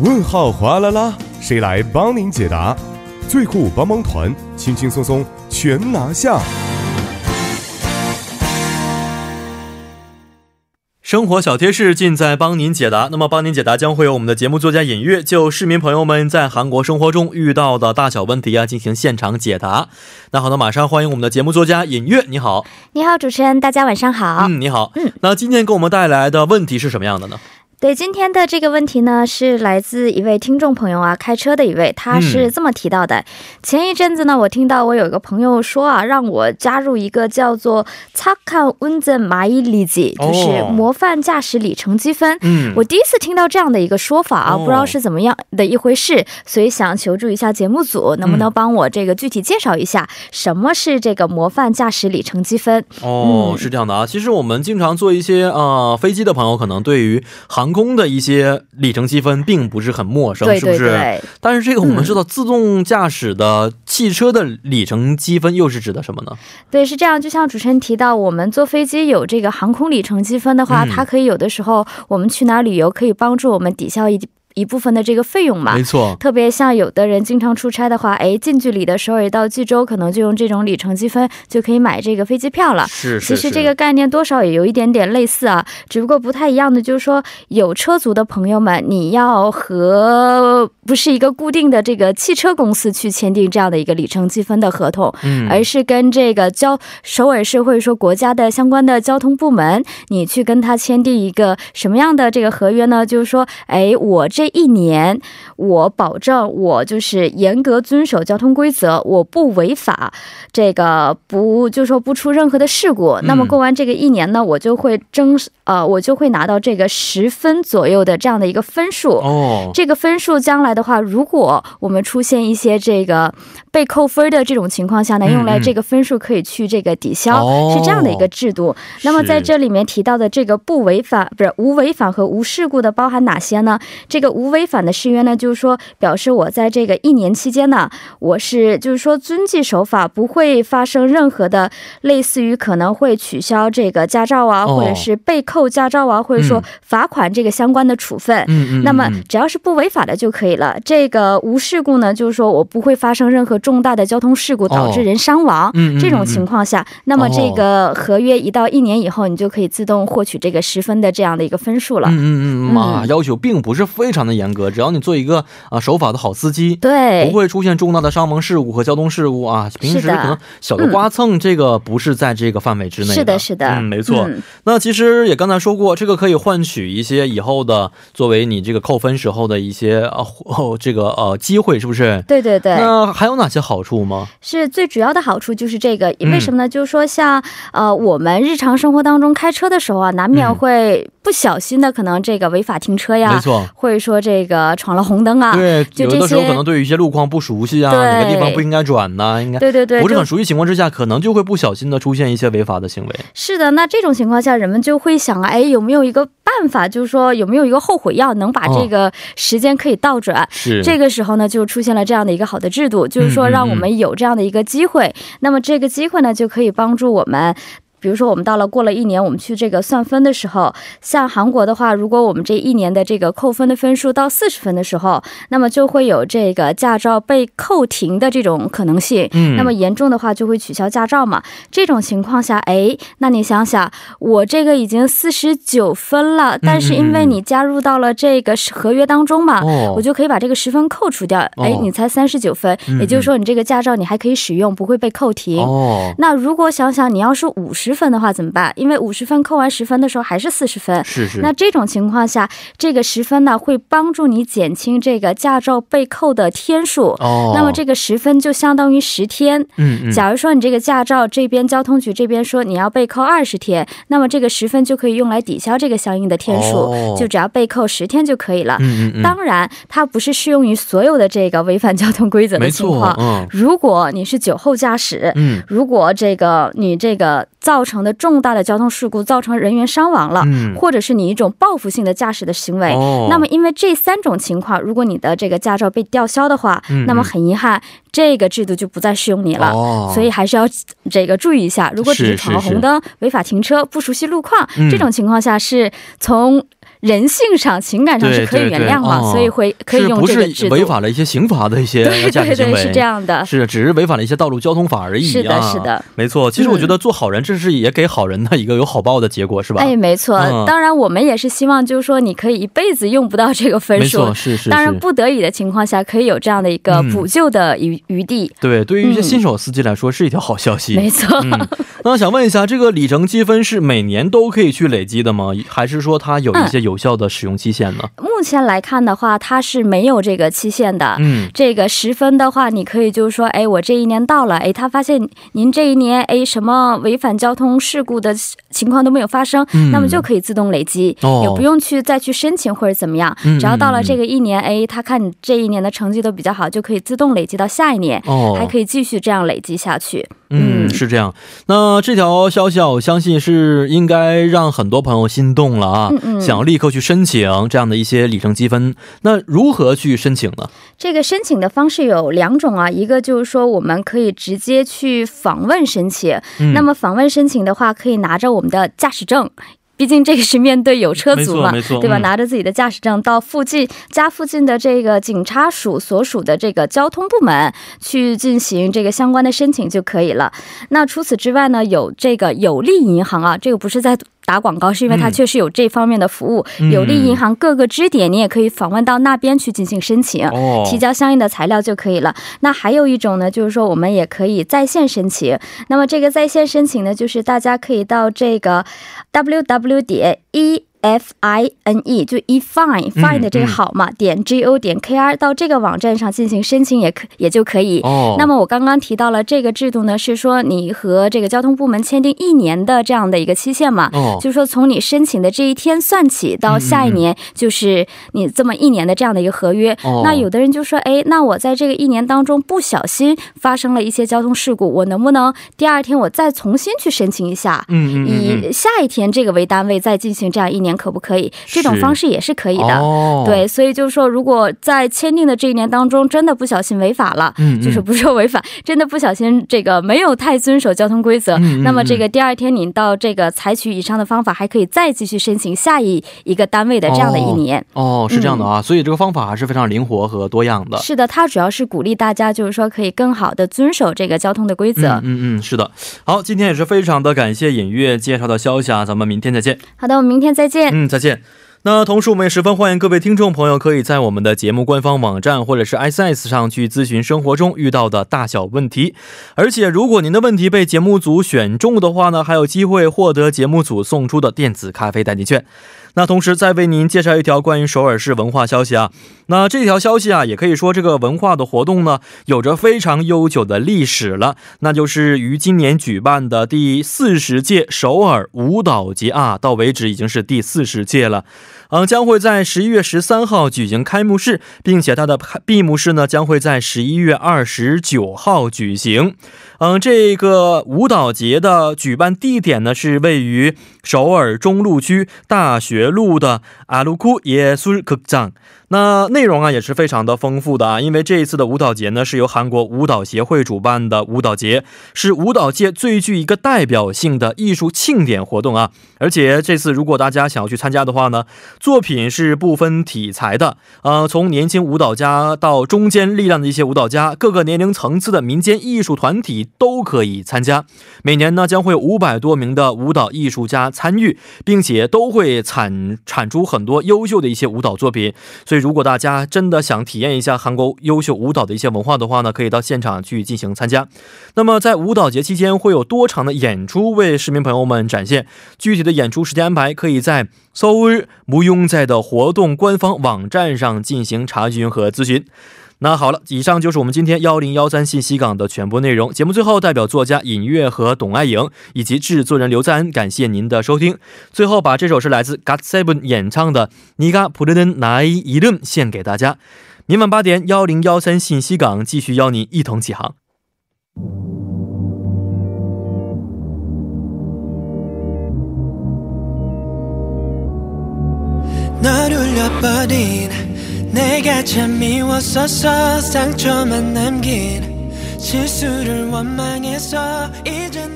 问号哗啦啦，谁来帮您解答？最酷帮帮团，轻轻松松全拿下。生活小贴士尽在帮您解答。那么，帮您解答将会有我们的节目作家尹月就市民朋友们在韩国生活中遇到的大小问题啊进行现场解答。那好的，马上欢迎我们的节目作家尹月，你好。你好，主持人，大家晚上好。嗯，你好。嗯，那今天给我们带来的问题是什么样的呢？对今天的这个问题呢，是来自一位听众朋友啊，开车的一位，他是这么提到的。前一阵子呢，我听到我有一个朋友说啊，让我加入一个叫做 “Cakawanza Mailezi”，就是模范驾驶里程积分。嗯，我第一次听到这样的一个说法啊，不知道是怎么样的一回事，所以想求助一下节目组，能不能帮我这个具体介绍一下什么是这个模范驾驶里程积分？哦，是这样的啊，其实我们经常坐一些啊飞机的朋友，可能对于航。空的一些里程积分并不是很陌生，是不是？但是这个我们知道，自动驾驶的汽车的里程积分又是指的什么呢？对，是这样。就像主持人提到，我们坐飞机有这个航空里程积分的话，它可以有的时候我们去哪旅游，可以帮助我们抵消一。一部分的这个费用嘛，没错。特别像有的人经常出差的话，哎，近距离的首尔到济州，可能就用这种里程积分就可以买这个飞机票了。是是。其实这个概念多少也有一点点类似啊，只不过不太一样的就是说，有车族的朋友们，你要和不是一个固定的这个汽车公司去签订这样的一个里程积分的合同，嗯，而是跟这个交首尔市或者说国家的相关的交通部门，你去跟他签订一个什么样的这个合约呢？就是说，哎，我这。这一年，我保证我就是严格遵守交通规则，我不违法，这个不就说不出任何的事故。那么过完这个一年呢，我就会争呃，我就会拿到这个十分左右的这样的一个分数。哦，这个分数将来的话，如果我们出现一些这个被扣分的这种情况下呢，用来这个分数可以去这个抵消，是这样的一个制度。那么在这里面提到的这个不违法不是无违法和无事故的包含哪些呢？这个。无违反的誓约呢，就是说表示我在这个一年期间呢，我是就是说遵纪守法，不会发生任何的类似于可能会取消这个驾照啊，或者是被扣驾照啊，或者说罚款这个相关的处分。那么只要是不违法的就可以了。这个无事故呢，就是说我不会发生任何重大的交通事故导致人伤亡。嗯。这种情况下，那么这个合约一到一年以后，你就可以自动获取这个十分的这样的一个分数了。嗯嗯嗯。啊，要求并不是非常。的严格，只要你做一个啊守法的好司机，对，不会出现重大的伤亡事故和交通事故啊。平时可能小的刮蹭，这个不是在这个范围之内的。是的，是的，嗯，没错。那其实也刚才说过，这个可以换取一些以后的作为你这个扣分时候的一些呃这个呃机会，是不是？对对对。那还有哪些好处吗？是最主要的好处就是这个，为什么呢？就是说像呃我们日常生活当中开车的时候啊，难免会不小心的可能这个违法停车呀，没错，或者说。这个闯了红灯啊，对，有的时候可能对于一些路况不熟悉啊，哪个地方不应该转呢？应该对对对，不是很熟悉情况之下，可能就会不小心的出现一些违法的行为。是的，那这种情况下，人们就会想啊，哎，有没有一个办法，就是说有没有一个后悔药，能把这个时间可以倒转？是这个时候呢，就出现了这样的一个好的制度，就是说让我们有这样的一个机会。那么这个机会呢，就可以帮助我们。比如说，我们到了过了一年，我们去这个算分的时候，像韩国的话，如果我们这一年的这个扣分的分数到四十分的时候，那么就会有这个驾照被扣停的这种可能性。嗯，那么严重的话就会取消驾照嘛。这种情况下，哎，那你想想，我这个已经四十九分了，但是因为你加入到了这个合约当中嘛，我就可以把这个十分扣除掉。哎，你才三十九分，也就是说你这个驾照你还可以使用，不会被扣停。哦，那如果想想你要是五十。分的话怎么办？因为五十分扣完十分的时候还是四十分。是是。那这种情况下，这个十分呢会帮助你减轻这个驾照被扣的天数。哦。那么这个十分就相当于十天。嗯嗯。假如说你这个驾照这边交通局这边说你要被扣二十天，那么这个十分就可以用来抵消这个相应的天数，就只要被扣十天就可以了。嗯嗯。当然，它不是适用于所有的这个违反交通规则的情况。嗯。如果你是酒后驾驶，嗯，如果这个你这个造造成的重大的交通事故，造成人员伤亡了，嗯，或者是你一种报复性的驾驶的行为。哦，那么因为这三种情况，如果你的这个驾照被吊销的话，嗯那么很遗憾，这个制度就不再适用你了。哦，所以还是要这个注意一下，如果只是是是闯红灯、违法停车、不熟悉路况、嗯这种情况下，是从人性上、情感上是可以原谅了，对对对哦所以会可以是不用这个制度。是违反了一些刑法的一些对对对，驾驶行为？是这样的。是，只是违反了一些道路交通法而已、啊。是的，是，的。没错。其实我觉得做好人，这是也给好人的一个有好报的结果，是吧？哎，没错、嗯当然，我们也是希望，就是说，你可以一辈子用不到这个分数没错，。是是是。当然，不得已的情况下，可以有这样的一个嗯补救的余余地。对，对于一些嗯新手司机来说，是一条好消息。没错。嗯，那想问一下，这个里程积分是每年都可以去累积的吗？还是说它有一些有效的使用期限呢？目前来看的话，它是没有这个期限的。嗯，这个十分的话，你可以就是说，哎，我这一年到了，哎，他发现您这一年，哎，什么违反交通事故的情况都没有发生，嗯那么就可以自动累积，哦也不用去再去申请或者怎么样。嗯只要到了这个一年，哎，他看你这一年的成绩都比较好，就可以自动累积到下一年，哦，还可以继续这样累积下去。嗯，嗯是这样。那这条消息啊，我相信是应该让很多朋友心动了啊，嗯嗯想要立刻去申请这样的一些里程积分。那如何去申请呢？这个申请的方式有两种啊，一个就是说我们可以直接去访问申请，嗯、那么访问申请的话，可以拿着我们的驾驶证。毕竟这个是面对有车族嘛，对吧？嗯拿着自己的驾驶证到附近家附近的这个警察署所属的这个交通部门去进行这个相关的申请就可以了。那除此之外呢，有这个有利银行啊，这个不是在打广告，是因为它嗯确实有这方面的服务。嗯有利银行各个支点，你也可以访问到那边去进行申请。哦，提交相应的材料就可以了。那还有一种呢，就是说我们也可以在线申请。那么这个在线申请呢，就是大家可以到这个 www 点 e。F I N E 就 e fine fine 的这个好嘛，点 G O 点 K R 到这个网站上进行申请也可也就可以。哦，那么我刚刚提到了这个制度呢，是说你和这个交通部门签订一年的这样的一个期限嘛，哦，就是说从你申请的这一天算起到下一年，就是你这么一年的这样的一个合约。哦那有的人就说，哎，那我在这个一年当中不小心发生了一些交通事故，我能不能第二天我再重新去申请一下？嗯以下一天这个为单位再进行这样一年可不可以？这种方式也是可以的。哦，对，所以就是说，如果在签订的这一年当中，真的不小心违法了，嗯，嗯就是不是说违法，真的不小心这个没有太遵守交通规则，那么这个第二天您到这个采取以上的方法，还可以再继续申请下一一个单位的这样的一年。哦，是这样的啊，所以这个方法还是非常灵活和多样的。是的，它主要是鼓励大家，就是说可以更好的遵守这个交通的规则。嗯嗯嗯，是的。好，今天也是非常的感谢尹月介绍的消息啊，咱们明天再见。好的，我们明天再见。嗯，再见。那同时，我们也十分欢迎各位听众朋友可以在我们的节目官方网站或者是 SS 上去咨询生活中遇到的大小问题。而且，如果您的问题被节目组选中的话呢，还有机会获得节目组送出的电子咖啡代金券。那同时再为您介绍一条关于首尔市文化消息啊。那这条消息啊，也可以说这个文化的活动呢，有着非常悠久的历史了。那就是于今年举办的第四十届首尔舞蹈节啊，到为止已经是第四十届了。嗯，将会在十一月十三号举行开幕式，并且它的闭幕式呢将会在十一月二十九号举行。嗯，这个舞蹈节的举办地点呢是位于首尔中路区大学路的阿鲁库耶苏극 장。 那内容啊也是非常的丰富的啊，因为这一次的舞蹈节呢是由韩国舞蹈协会主办的舞蹈节，是舞蹈界最具一个代表性的艺术庆典活动啊。而且这次如果大家想要去参加的话呢，作品是不分体材的，呃，从年轻舞蹈家到中间力量的一些舞蹈家，各个年龄层次的民间艺术团体都可以参加。每年呢将会有五百多名的舞蹈艺术家参与，并且都会产产出很多优秀的一些舞蹈作品。所以如果大家真的想体验一下韩国优秀舞蹈的一些文化的话呢，可以到现场去进行参加。那么在舞蹈节期间会有多场的演出为市民朋友们展现，具体的演出时间安排可以在서울무용재的活动官方网站上进行查询和咨询。 那好了，以上就是我们今天幺零幺三信息港的全部内容。节目最后，代表作家尹月和董爱颖以及制作人刘在恩，感谢您的收听。最后，把这首是来自 God Seven 演唱的《尼卡普列登奈伊伊伦》献给大家。明晚八点，幺零幺三信息港继续邀您一同起航。 내가 참 미웠었어 상처만 남긴 실수를 원망해서 너